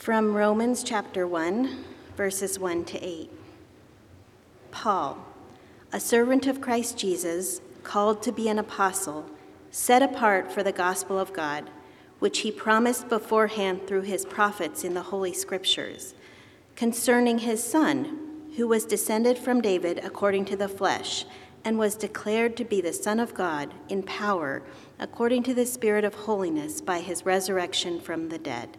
From Romans chapter 1, verses 1 to 8. Paul, a servant of Christ Jesus, called to be an apostle, set apart for the gospel of God, which he promised beforehand through his prophets in the Holy Scriptures, concerning his Son, who was descended from David according to the flesh, and was declared to be the Son of God in power, according to the Spirit of holiness, by his resurrection from the dead,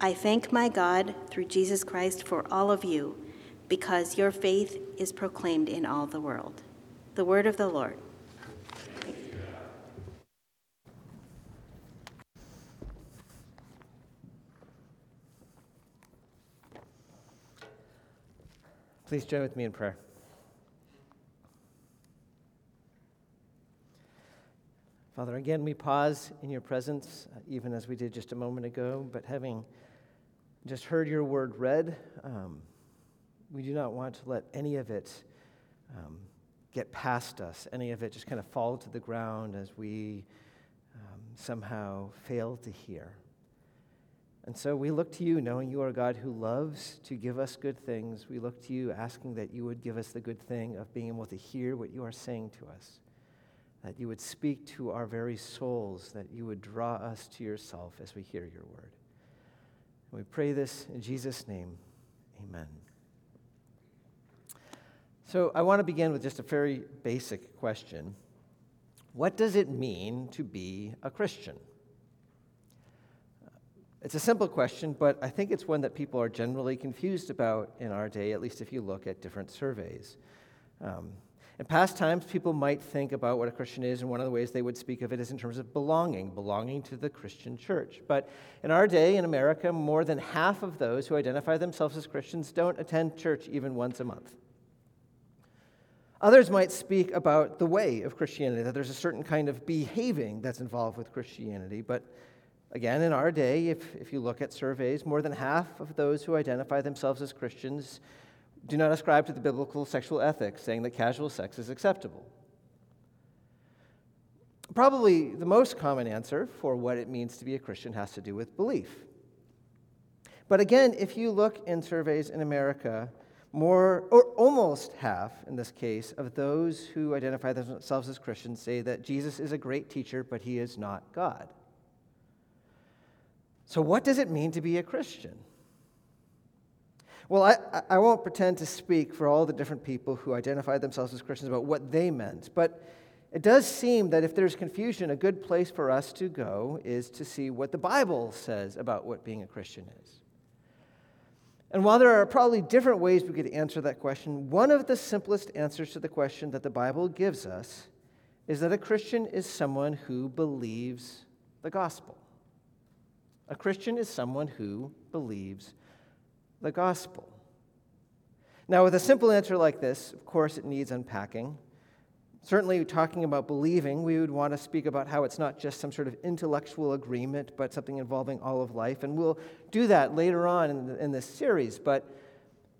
I thank my God through Jesus Christ for all of you, because your faith is proclaimed in all the world. The word of the Lord. Please join with me in prayer. Father, again, we pause in your presence, uh, even as we did just a moment ago, but having just heard your word read, um, we do not want to let any of it um, get past us, any of it just kind of fall to the ground as we um, somehow fail to hear. And so we look to you, knowing you are a God who loves to give us good things. We look to you, asking that you would give us the good thing of being able to hear what you are saying to us, that you would speak to our very souls, that you would draw us to yourself as we hear your word. We pray this in Jesus' name. Amen. So I want to begin with just a very basic question What does it mean to be a Christian? It's a simple question, but I think it's one that people are generally confused about in our day, at least if you look at different surveys. Um, in past times, people might think about what a Christian is, and one of the ways they would speak of it is in terms of belonging, belonging to the Christian church. But in our day in America, more than half of those who identify themselves as Christians don't attend church even once a month. Others might speak about the way of Christianity, that there's a certain kind of behaving that's involved with Christianity, but Again, in our day, if, if you look at surveys, more than half of those who identify themselves as Christians do not ascribe to the biblical sexual ethics, saying that casual sex is acceptable. Probably the most common answer for what it means to be a Christian has to do with belief. But again, if you look in surveys in America, more, or almost half in this case, of those who identify themselves as Christians say that Jesus is a great teacher, but he is not God. So, what does it mean to be a Christian? Well, I, I won't pretend to speak for all the different people who identified themselves as Christians about what they meant, but it does seem that if there's confusion, a good place for us to go is to see what the Bible says about what being a Christian is. And while there are probably different ways we could answer that question, one of the simplest answers to the question that the Bible gives us is that a Christian is someone who believes the gospel. A Christian is someone who believes the gospel. Now, with a simple answer like this, of course, it needs unpacking. Certainly, talking about believing, we would want to speak about how it's not just some sort of intellectual agreement, but something involving all of life. And we'll do that later on in, the, in this series. But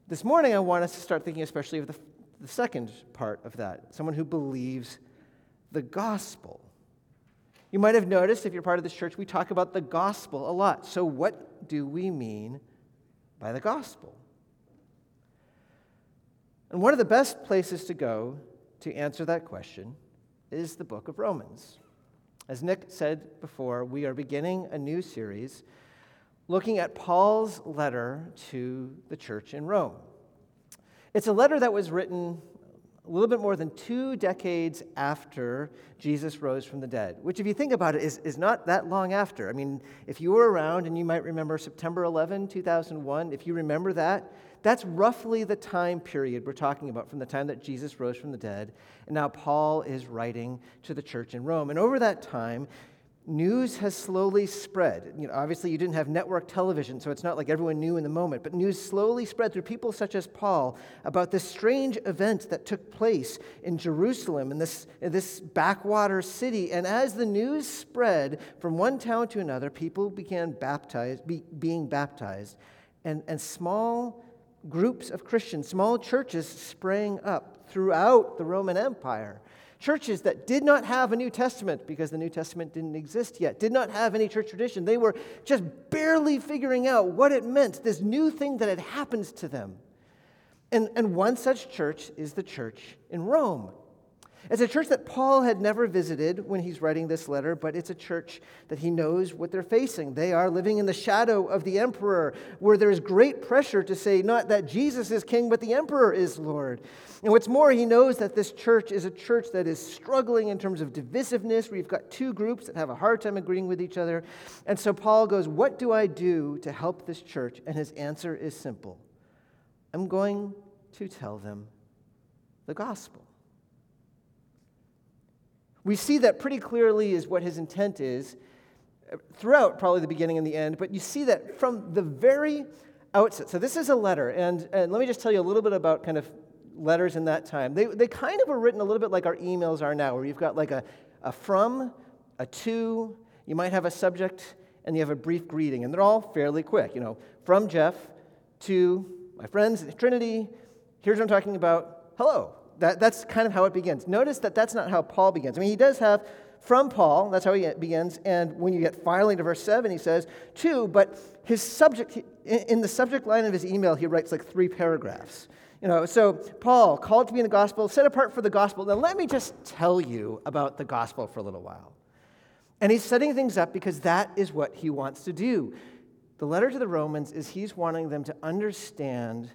this morning, I want us to start thinking especially of the, the second part of that someone who believes the gospel. You might have noticed, if you're part of this church, we talk about the gospel a lot. So, what do we mean by the gospel? And one of the best places to go to answer that question is the book of Romans. As Nick said before, we are beginning a new series looking at Paul's letter to the church in Rome. It's a letter that was written a little bit more than two decades after Jesus rose from the dead, which, if you think about it, is, is not that long after. I mean, if you were around and you might remember September 11, 2001, if you remember that, that's roughly the time period we're talking about from the time that Jesus rose from the dead. And now Paul is writing to the church in Rome. And over that time, news has slowly spread. You know, obviously, you didn't have network television, so it's not like everyone knew in the moment, but news slowly spread through people such as Paul about this strange event that took place in Jerusalem, in this, in this backwater city. And as the news spread from one town to another, people began baptized, be, being baptized, and, and small groups of Christians, small churches sprang up throughout the Roman Empire. Churches that did not have a New Testament because the New Testament didn't exist yet, did not have any church tradition. They were just barely figuring out what it meant, this new thing that had happened to them. And, and one such church is the church in Rome. It's a church that Paul had never visited when he's writing this letter, but it's a church that he knows what they're facing. They are living in the shadow of the emperor, where there is great pressure to say not that Jesus is king, but the emperor is Lord. And what's more, he knows that this church is a church that is struggling in terms of divisiveness, where you've got two groups that have a hard time agreeing with each other. And so Paul goes, What do I do to help this church? And his answer is simple I'm going to tell them the gospel. We see that pretty clearly is what his intent is uh, throughout probably the beginning and the end, but you see that from the very outset. So this is a letter, and, and let me just tell you a little bit about kind of letters in that time. They, they kind of were written a little bit like our emails are now, where you've got like a, a from, a to, you might have a subject, and you have a brief greeting, and they're all fairly quick. You know, from Jeff to my friends at Trinity, here's what I'm talking about, hello. That, that's kind of how it begins. Notice that that's not how Paul begins. I mean, he does have from Paul, that's how he begins. And when you get finally to verse 7, he says, to, but his subject, in the subject line of his email, he writes like three paragraphs. You know, so Paul, called to be in the gospel, set apart for the gospel. Now, let me just tell you about the gospel for a little while. And he's setting things up because that is what he wants to do. The letter to the Romans is he's wanting them to understand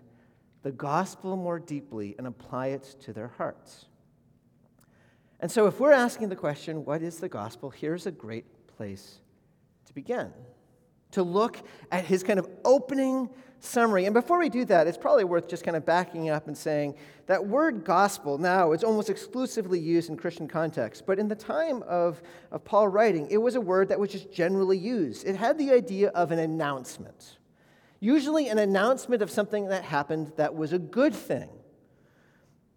the gospel more deeply and apply it to their hearts. And so, if we're asking the question, what is the gospel? Here's a great place to begin to look at his kind of opening summary. And before we do that, it's probably worth just kind of backing up and saying that word gospel now is almost exclusively used in Christian context. But in the time of, of Paul writing, it was a word that was just generally used. It had the idea of an announcement usually an announcement of something that happened that was a good thing.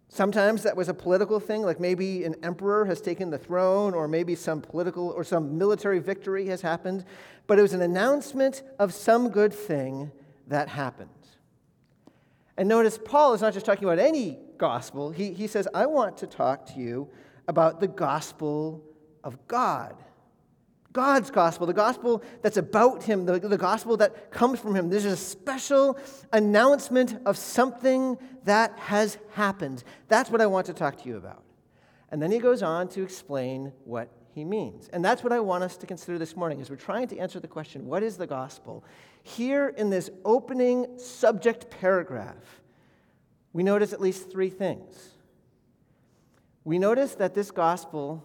Sometimes that was a political thing, like maybe an emperor has taken the throne, or maybe some political or some military victory has happened, but it was an announcement of some good thing that happened. And notice, Paul is not just talking about any gospel, he, he says, I want to talk to you about the gospel of God. God's gospel, the gospel that's about Him, the, the gospel that comes from Him. There's a special announcement of something that has happened. That's what I want to talk to you about. And then he goes on to explain what he means. And that's what I want us to consider this morning as we're trying to answer the question what is the gospel? Here in this opening subject paragraph, we notice at least three things. We notice that this gospel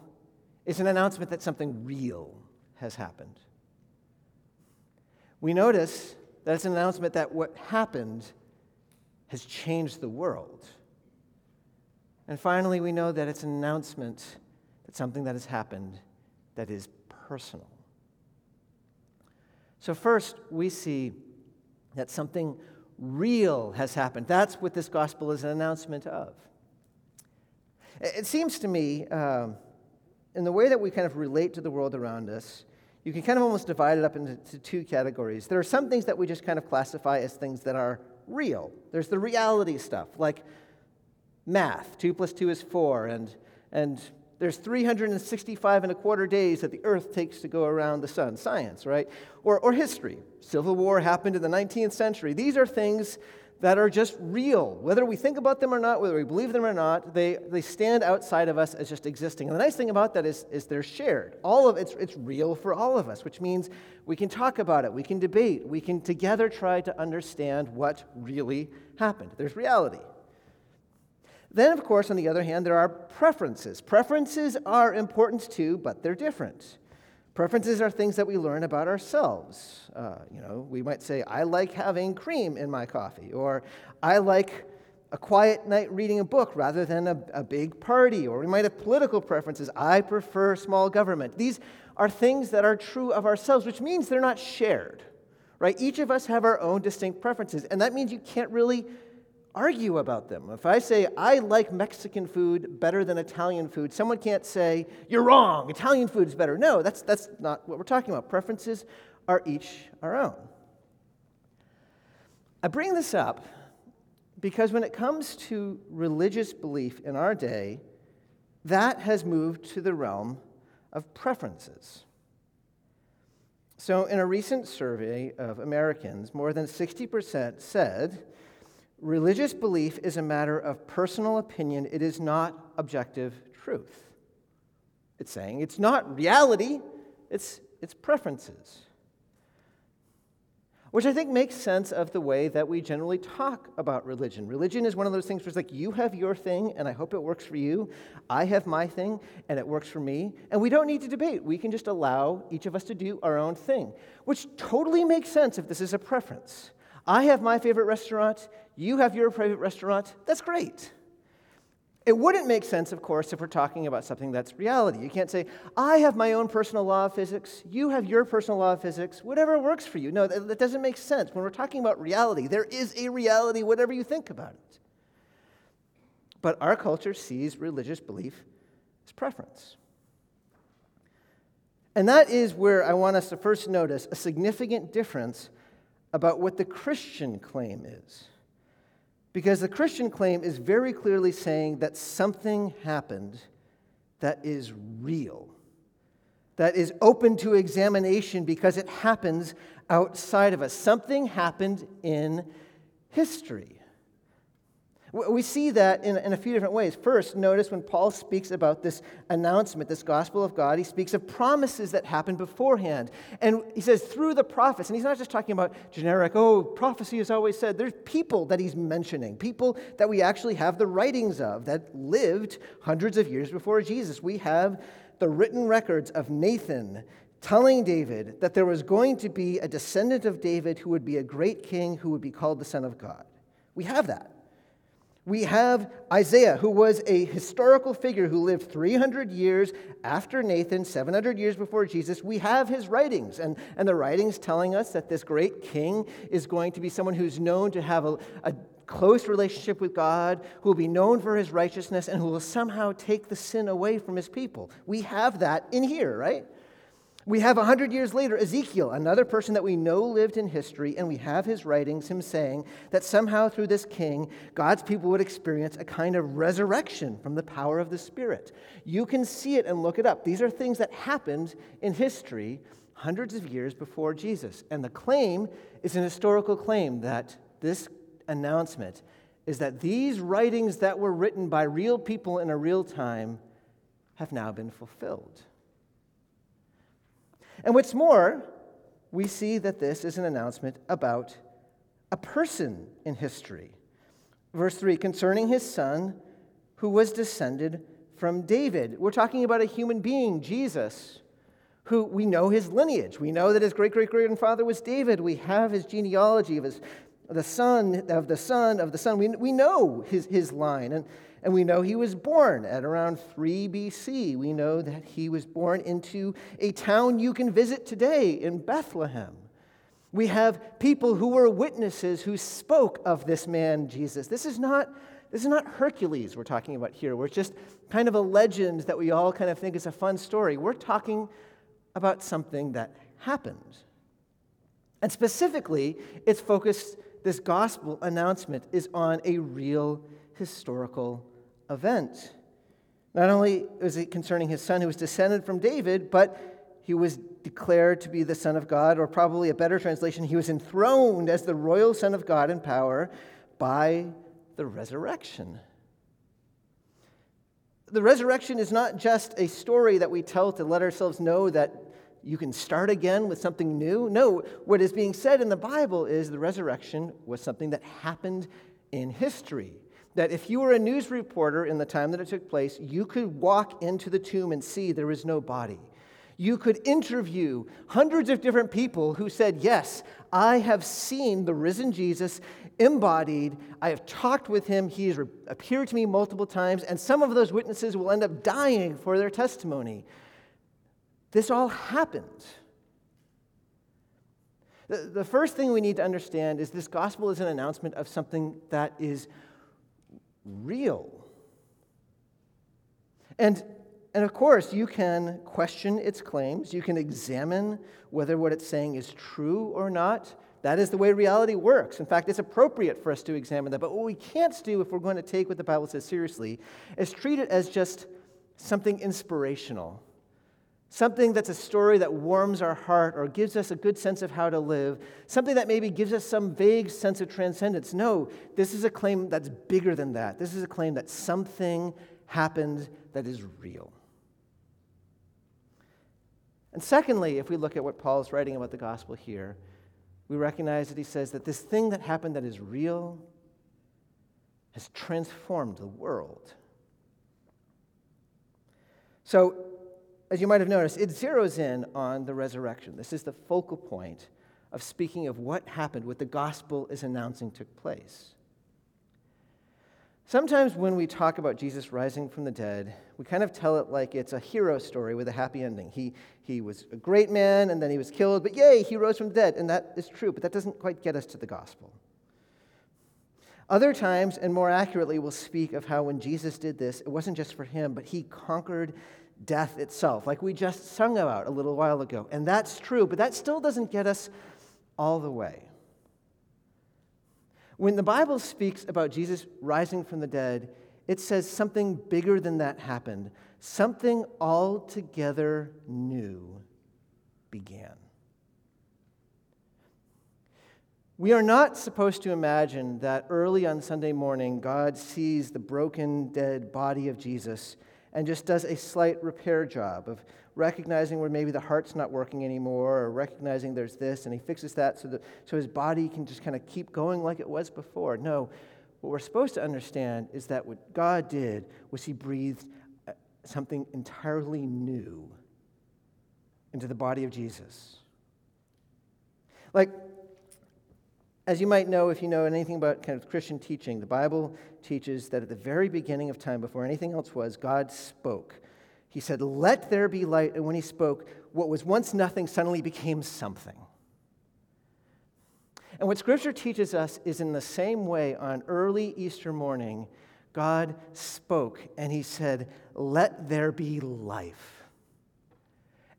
is an announcement that something real has happened. We notice that it's an announcement that what happened has changed the world. And finally, we know that it's an announcement that something that has happened that is personal. So, first, we see that something real has happened. That's what this gospel is an announcement of. It seems to me, um, in the way that we kind of relate to the world around us, you can kind of almost divide it up into two categories. There are some things that we just kind of classify as things that are real. There's the reality stuff, like math, 2 plus 2 is 4, and, and there's 365 and a quarter days that the earth takes to go around the sun, science, right? Or, or history. Civil War happened in the 19th century. These are things that are just real. Whether we think about them or not, whether we believe them or not, they, they stand outside of us as just existing. And the nice thing about that is, is they're shared. All of it's, it's real for all of us, which means we can talk about it, we can debate, we can together try to understand what really happened. There's reality. Then, of course, on the other hand, there are preferences. Preferences are important too, but they're different. Preferences are things that we learn about ourselves. Uh, you know, we might say, I like having cream in my coffee, or I like a quiet night reading a book rather than a, a big party, or we might have political preferences. I prefer small government. These are things that are true of ourselves, which means they're not shared, right? Each of us have our own distinct preferences, and that means you can't really argue about them. If I say, I like Mexican food better than Italian food, someone can't say, You're wrong, Italian food is better. No, that's, that's not what we're talking about. Preferences are each our own. I bring this up because when it comes to religious belief in our day, that has moved to the realm of preferences. So, in a recent survey of Americans, more than 60% said religious belief is a matter of personal opinion, it is not objective truth. It's saying it's not reality, it's, it's preferences which I think makes sense of the way that we generally talk about religion. Religion is one of those things where it's like, you have your thing, and I hope it works for you. I have my thing, and it works for me. And we don't need to debate. We can just allow each of us to do our own thing, which totally makes sense if this is a preference. I have my favorite restaurant, you have your private restaurant. That's great. It wouldn't make sense, of course, if we're talking about something that's reality. You can't say, I have my own personal law of physics, you have your personal law of physics, whatever works for you. No, that, that doesn't make sense. When we're talking about reality, there is a reality, whatever you think about it. But our culture sees religious belief as preference. And that is where I want us to first notice a significant difference about what the Christian claim is. Because the Christian claim is very clearly saying that something happened that is real, that is open to examination because it happens outside of us. Something happened in history. We see that in, in a few different ways. First, notice when Paul speaks about this announcement, this gospel of God, he speaks of promises that happened beforehand. And he says through the prophets, and he's not just talking about generic, oh, prophecy is always said. There's people that he's mentioning, people that we actually have the writings of that lived hundreds of years before Jesus. We have the written records of Nathan telling David that there was going to be a descendant of David who would be a great king who would be called the Son of God. We have that. We have Isaiah, who was a historical figure who lived 300 years after Nathan, 700 years before Jesus. We have his writings, and, and the writings telling us that this great king is going to be someone who's known to have a, a close relationship with God, who will be known for his righteousness, and who will somehow take the sin away from his people. We have that in here, right? We have 100 years later Ezekiel, another person that we know lived in history, and we have his writings, him saying that somehow through this king, God's people would experience a kind of resurrection from the power of the Spirit. You can see it and look it up. These are things that happened in history hundreds of years before Jesus. And the claim is an historical claim that this announcement is that these writings that were written by real people in a real time have now been fulfilled. And what's more, we see that this is an announcement about a person in history. Verse 3 concerning his son who was descended from David. We're talking about a human being, Jesus, who we know his lineage. We know that his great great grandfather was David. We have his genealogy of his the son of the son of the son. We, we know his, his line. And and we know he was born at around 3 BC. We know that he was born into a town you can visit today in Bethlehem. We have people who were witnesses who spoke of this man, Jesus. This is not, this is not Hercules we're talking about here, where it's just kind of a legend that we all kind of think is a fun story. We're talking about something that happened. And specifically, it's focused, this gospel announcement is on a real historical event. Not only was it concerning his son who was descended from David, but he was declared to be the Son of God, or probably a better translation, he was enthroned as the royal Son of God in power by the resurrection. The resurrection is not just a story that we tell to let ourselves know that you can start again with something new. No, what is being said in the Bible is the resurrection was something that happened in history that if you were a news reporter in the time that it took place, you could walk into the tomb and see there was no body. You could interview hundreds of different people who said, Yes, I have seen the risen Jesus embodied. I have talked with him. He has appeared to me multiple times, and some of those witnesses will end up dying for their testimony. This all happened. The, first thing we need to understand is this gospel is an announcement of something that is real. And, and of course, you can question its claims. You can examine whether what it's saying is true or not. That is the way reality works. In fact, it's appropriate for us to examine that. But what we can't do if we're going to take what the Bible says seriously is treat it as just something inspirational something that's a story that warms our heart or gives us a good sense of how to live, something that maybe gives us some vague sense of transcendence. No, this is a claim that's bigger than that. This is a claim that something happened that is real. And secondly, if we look at what Paul's writing about the gospel here, we recognize that he says that this thing that happened that is real has transformed the world. So, as you might have noticed, it zeroes in on the resurrection. This is the focal point of speaking of what happened, what the gospel is announcing took place. Sometimes when we talk about Jesus rising from the dead, we kind of tell it like it's a hero story with a happy ending. He, he was a great man and then he was killed, but yay, he rose from the dead. And that is true, but that doesn't quite get us to the gospel. Other times, and more accurately, we'll speak of how when Jesus did this, it wasn't just for him, but he conquered death itself, like we just sung about a little while ago. And that's true, but that still doesn't get us all the way. When the Bible speaks about Jesus rising from the dead, it says something bigger than that happened. Something altogether new began. We are not supposed to imagine that early on Sunday morning, God sees the broken, dead body of Jesus and just does a slight repair job of recognizing where maybe the heart's not working anymore or recognizing there's this and he fixes that so, that, so his body can just kind of keep going like it was before. No, what we're supposed to understand is that what God did was he breathed uh, something entirely new into the body of Jesus. Like, as you might know, if you know anything about kind of Christian teaching, the Bible teaches that at the very beginning of time, before anything else was, God spoke. He said, Let there be light. And when he spoke, what was once nothing suddenly became something. And what Scripture teaches us is in the same way on early Easter morning, God spoke and he said, Let there be life.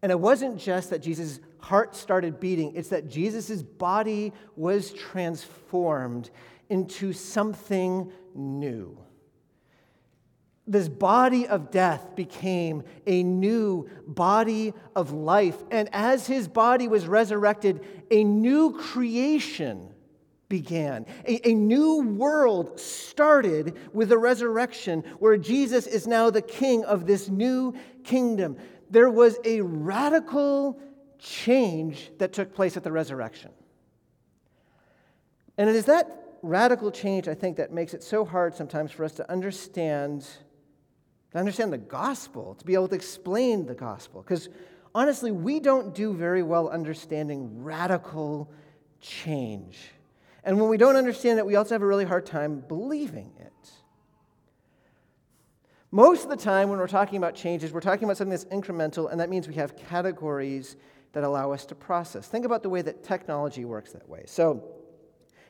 And it wasn't just that Jesus' heart started beating, it's that Jesus' body was transformed into something new. This body of death became a new body of life. And as his body was resurrected, a new creation began. A, a, new world started with the resurrection, where Jesus is now the king of this new kingdom there was a radical change that took place at the resurrection. And it is that radical change, I think, that makes it so hard sometimes for us to understand, to understand the gospel, to be able to explain the gospel. Because honestly, we don't do very well understanding radical change. And when we don't understand it, we also have a really hard time believing it. Most of the time, when we're talking about changes, we're talking about something that's incremental, and that means we have categories that allow us to process. Think about the way that technology works that way. So,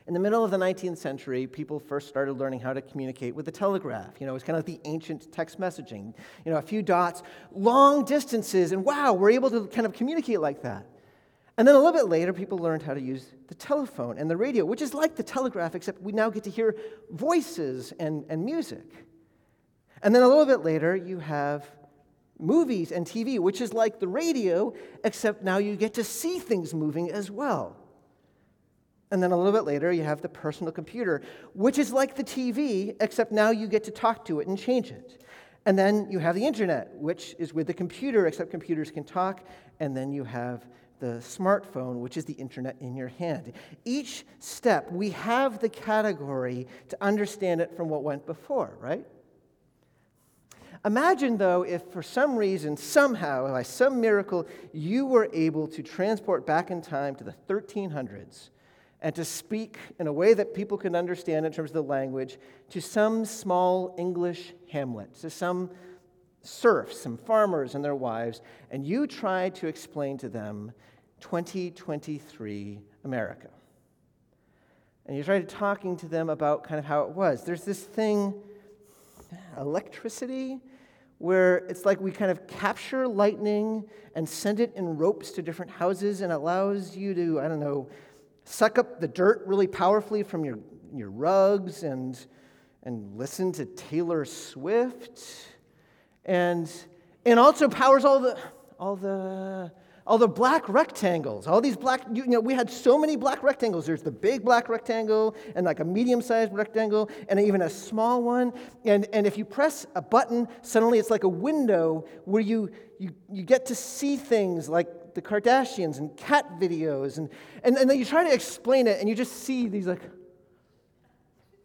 in the middle of the 19th century, people first started learning how to communicate with the telegraph. You know, it's kind of like the ancient text messaging. You know, a few dots, long distances, and wow, we're able to kind of communicate like that. And then a little bit later, people learned how to use the telephone and the radio, which is like the telegraph, except we now get to hear voices and, and music. And then a little bit later, you have movies and TV, which is like the radio, except now you get to see things moving as well. And then a little bit later, you have the personal computer, which is like the TV, except now you get to talk to it and change it. And then you have the internet, which is with the computer, except computers can talk. And then you have the smartphone, which is the internet in your hand. Each step, we have the category to understand it from what went before, right? Imagine, though, if for some reason, somehow, by some miracle, you were able to transport back in time to the 1300s and to speak in a way that people can understand in terms of the language to some small English hamlet, to some serfs, some farmers and their wives, and you try to explain to them 2023 America. And you started talking to them about kind of how it was. There's this thing, electricity, where it's like we kind of capture lightning and send it in ropes to different houses and allows you to, I don't know, suck up the dirt really powerfully from your, your rugs and, and listen to Taylor Swift. And, and also powers all the, all the all the black rectangles, all these black, you know, we had so many black rectangles. There's the big black rectangle and like a medium sized rectangle and even a small one. And, and if you press a button, suddenly it's like a window where you, you, you get to see things like the Kardashians and cat videos. And, and, and then you try to explain it and you just see these like,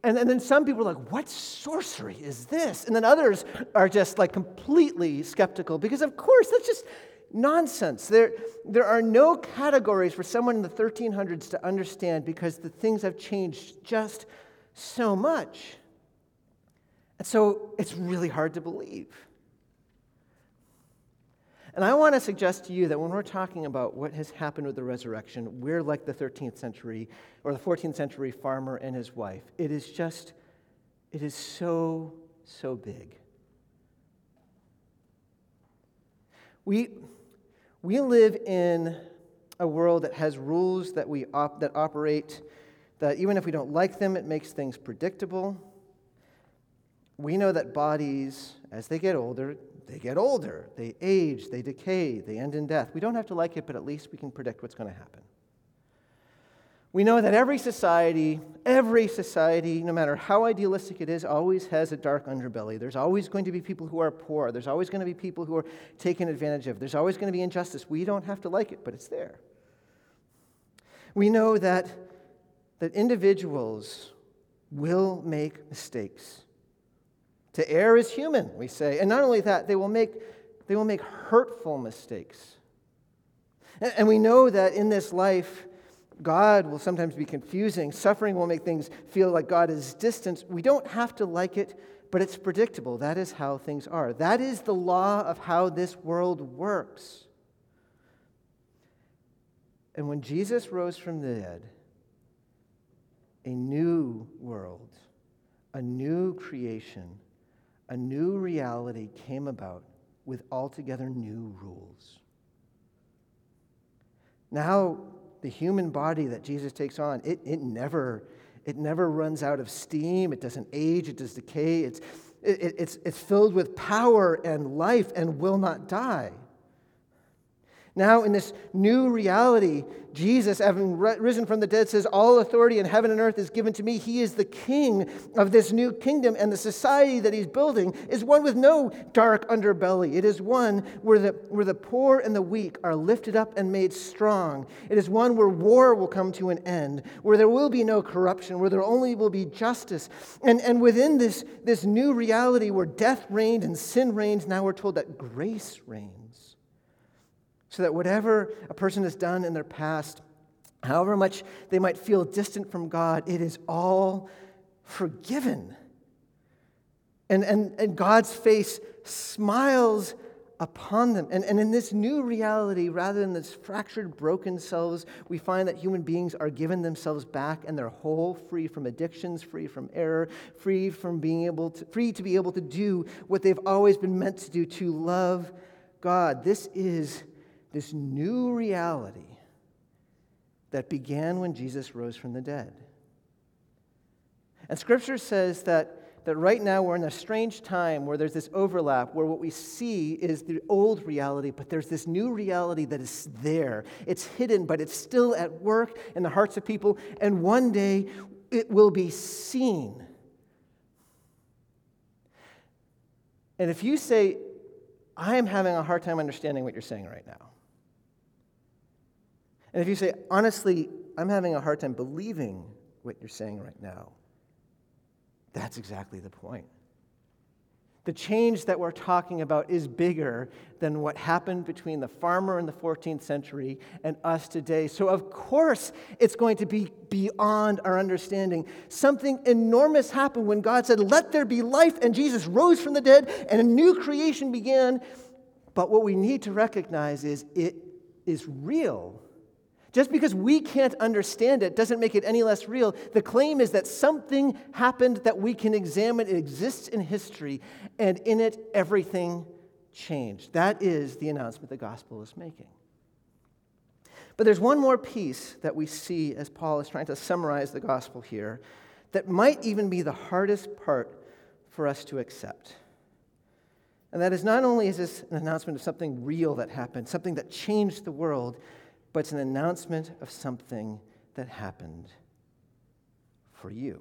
and, and then some people are like, what sorcery is this? And then others are just like completely skeptical because, of course, that's just nonsense. There, there are no categories for someone in the 1300s to understand because the things have changed just so much. And so it's really hard to believe. And I want to suggest to you that when we're talking about what has happened with the resurrection, we're like the 13th century or the 14th century farmer and his wife. It is just, it is so, so big. We, we live in a world that has rules that, we op- that operate, that even if we don't like them, it makes things predictable. We know that bodies, as they get older, they get older, they age, they decay, they end in death. We don't have to like it, but at least we can predict what's going to happen. We know that every society, every society, no matter how idealistic it is, always has a dark underbelly. There's always going to be people who are poor. There's always going to be people who are taken advantage of. There's always going to be injustice. We don't have to like it, but it's there. We know that, that individuals will make mistakes. To err is human, we say. And not only that, they will make, they will make hurtful mistakes. And, and we know that in this life, God will sometimes be confusing. Suffering will make things feel like God is distant. We don't have to like it, but it's predictable. That is how things are. That is the law of how this world works. And when Jesus rose from the dead, a new world, a new creation, a new reality came about with altogether new rules. Now, the human body that Jesus takes on, it, it, never, it never runs out of steam. It doesn't age, it does decay. It's, it, it's, it's filled with power and life and will not die. Now, in this new reality, Jesus, having risen from the dead, says, All authority in heaven and earth is given to me. He is the king of this new kingdom, and the society that he's building is one with no dark underbelly. It is one where the, where the poor and the weak are lifted up and made strong. It is one where war will come to an end, where there will be no corruption, where there only will be justice. And, and within this, this new reality where death reigned and sin reigns, now we're told that grace reigns so that whatever a person has done in their past, however much they might feel distant from God, it is all forgiven. And, and, and God's face smiles upon them. And, and in this new reality, rather than this fractured, broken selves, we find that human beings are given themselves back and they're whole, free from addictions, free from error, free from being able to, free to be able to do what they've always been meant to do, to love God. This is this new reality that began when Jesus rose from the dead. And scripture says that, that right now we're in a strange time where there's this overlap, where what we see is the old reality, but there's this new reality that is there. It's hidden, but it's still at work in the hearts of people, and one day it will be seen. And if you say, I am having a hard time understanding what you're saying right now, and if you say, honestly, I'm having a hard time believing what you're saying right now, that's exactly the point. The change that we're talking about is bigger than what happened between the farmer in the 14th century and us today. So, of course, it's going to be beyond our understanding. Something enormous happened when God said, Let there be life, and Jesus rose from the dead, and a new creation began. But what we need to recognize is it is real. Just because we can't understand it doesn't make it any less real. The claim is that something happened that we can examine. It exists in history, and in it, everything changed. That is the announcement the gospel is making. But there's one more piece that we see as Paul is trying to summarize the gospel here that might even be the hardest part for us to accept. And that is not only is this an announcement of something real that happened, something that changed the world, but it's an announcement of something that happened for you.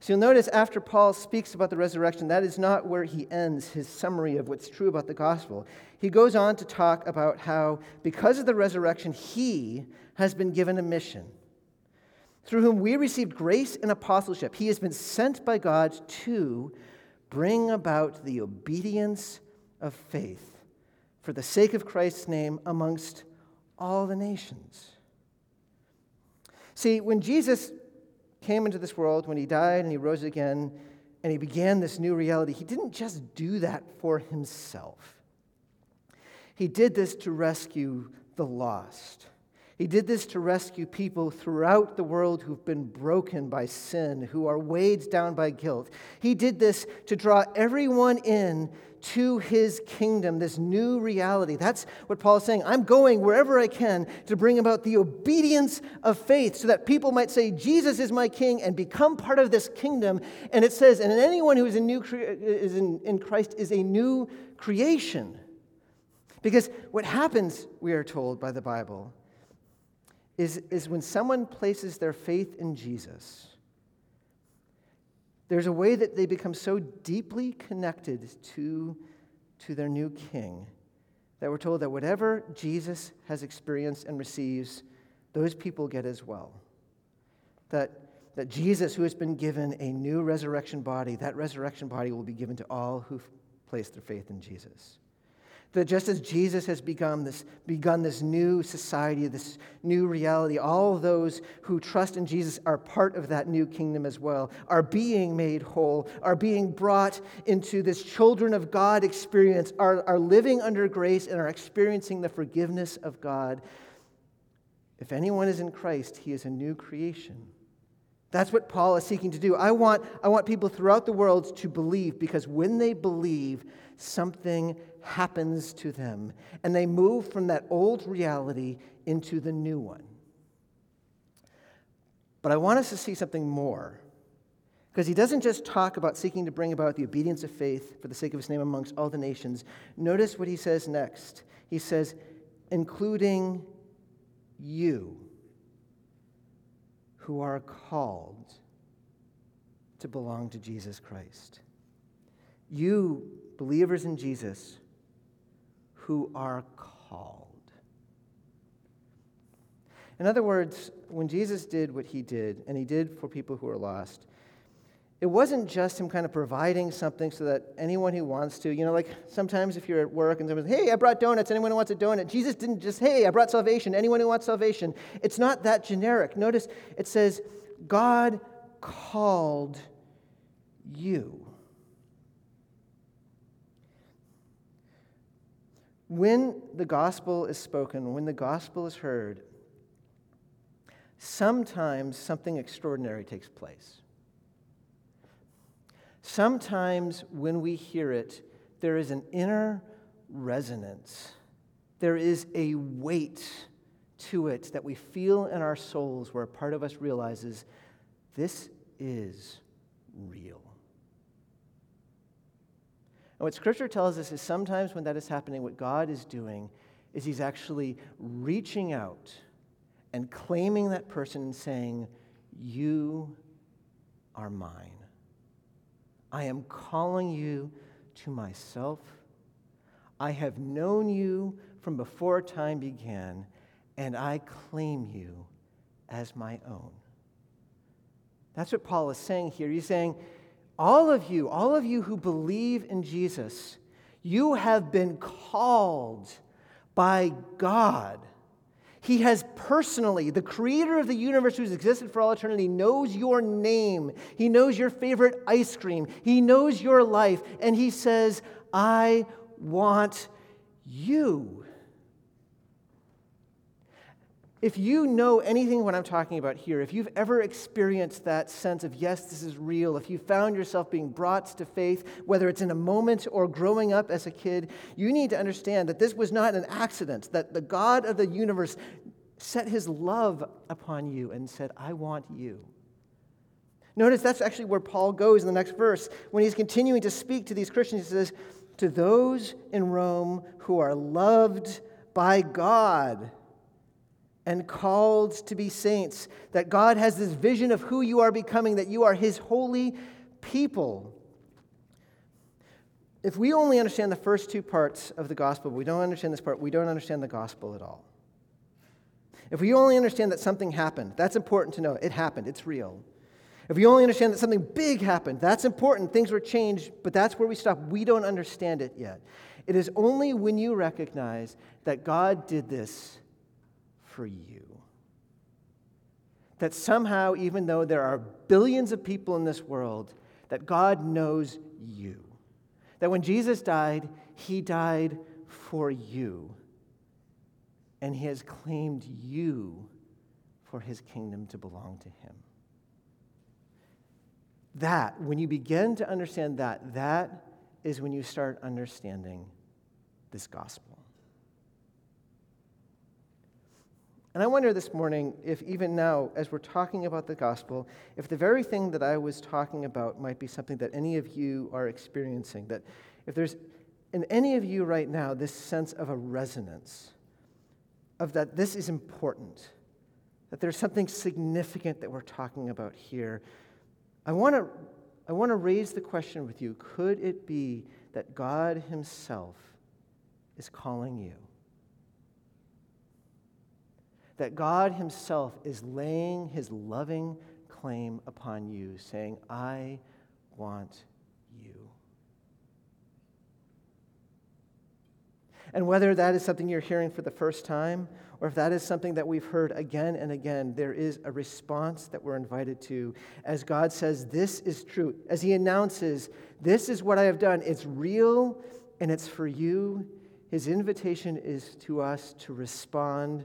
So you'll notice after Paul speaks about the resurrection, that is not where he ends his summary of what's true about the gospel. He goes on to talk about how, because of the resurrection, he has been given a mission through whom we received grace and apostleship. He has been sent by God to bring about the obedience of faith for the sake of Christ's name amongst all the nations. See, when Jesus came into this world, when he died and he rose again, and he began this new reality, he didn't just do that for himself. He did this to rescue the lost. He did this to rescue people throughout the world who've been broken by sin, who are weighed down by guilt. He did this to draw everyone in to his kingdom, this new reality. That's what Paul is saying. I'm going wherever I can to bring about the obedience of faith so that people might say, Jesus is my king and become part of this kingdom. And it says, and anyone who is, in, new, is in, in Christ is a new creation. Because what happens, we are told by the Bible, is, is when someone places their faith in Jesus, there's a way that they become so deeply connected to, to their new king that we're told that whatever Jesus has experienced and receives, those people get as well. That, that Jesus, who has been given a new resurrection body, that resurrection body will be given to all who've placed their faith in Jesus. That just as Jesus has begun this, begun this new society, this new reality, all those who trust in Jesus are part of that new kingdom as well, are being made whole, are being brought into this children of God experience, are, are living under grace and are experiencing the forgiveness of God. If anyone is in Christ, he is a new creation. That's what Paul is seeking to do. I want, I want people throughout the world to believe because when they believe, something happens to them and they move from that old reality into the new one. But I want us to see something more. Because he doesn't just talk about seeking to bring about the obedience of faith for the sake of his name amongst all the nations. Notice what he says next. He says, including you who are called to belong to Jesus Christ. You, believers in Jesus, who are called. In other words, when Jesus did what he did, and he did for people who are lost, it wasn't just him kind of providing something so that anyone who wants to, you know, like sometimes if you're at work and someone says, hey, I brought donuts, anyone who wants a donut? Jesus didn't just, hey, I brought salvation, anyone who wants salvation. It's not that generic. Notice it says, God called you. When the gospel is spoken, when the gospel is heard, sometimes something extraordinary takes place. Sometimes when we hear it, there is an inner resonance. There is a weight to it that we feel in our souls where a part of us realizes this is real. And what Scripture tells us is sometimes when that is happening, what God is doing is He's actually reaching out and claiming that person and saying, You are mine. I am calling you to myself. I have known you from before time began, and I claim you as my own. That's what Paul is saying here. He's saying, all of you, all of you who believe in Jesus, you have been called by God. He has personally, the creator of the universe who's existed for all eternity, knows your name. He knows your favorite ice cream. He knows your life. And he says, I want you. If you know anything what I'm talking about here, if you've ever experienced that sense of, yes, this is real, if you found yourself being brought to faith, whether it's in a moment or growing up as a kid, you need to understand that this was not an accident, that the God of the universe set his love upon you and said, I want you. Notice that's actually where Paul goes in the next verse. When he's continuing to speak to these Christians, he says, To those in Rome who are loved by God and called to be saints, that God has this vision of who you are becoming, that you are His holy people. If we only understand the first two parts of the gospel, we don't understand this part, we don't understand the gospel at all. If we only understand that something happened, that's important to know. It happened, it's real. If we only understand that something big happened, that's important. Things were changed, but that's where we stop. We don't understand it yet. It is only when you recognize that God did this for you. That somehow, even though there are billions of people in this world, that God knows you. That when Jesus died, he died for you. And he has claimed you for his kingdom to belong to him. That, when you begin to understand that, that is when you start understanding this gospel. And I wonder this morning if, even now, as we're talking about the gospel, if the very thing that I was talking about might be something that any of you are experiencing. That if there's in any of you right now this sense of a resonance, of that this is important, that there's something significant that we're talking about here, I want to I want to raise the question with you could it be that God Himself is calling you? That God Himself is laying His loving claim upon you, saying, I want you. And whether that is something you're hearing for the first time, or if that is something that we've heard again and again, there is a response that we're invited to as God says, This is true. As He announces, This is what I have done. It's real and it's for you. His invitation is to us to respond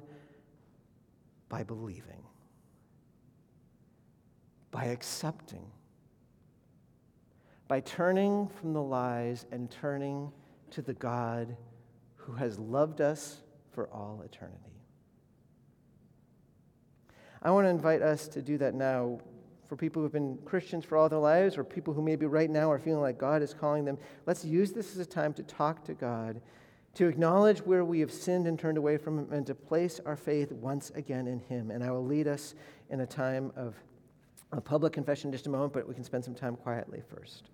by believing, by accepting, by turning from the lies and turning to the God who has loved us for all eternity. I want to invite us to do that now for people who've been Christians for all their lives or people who maybe right now are feeling like God is calling them. Let's use this as a time to talk to God to acknowledge where we have sinned and turned away from Him, and to place our faith once again in Him. And I will lead us in a time of a public confession in just a moment, but we can spend some time quietly first.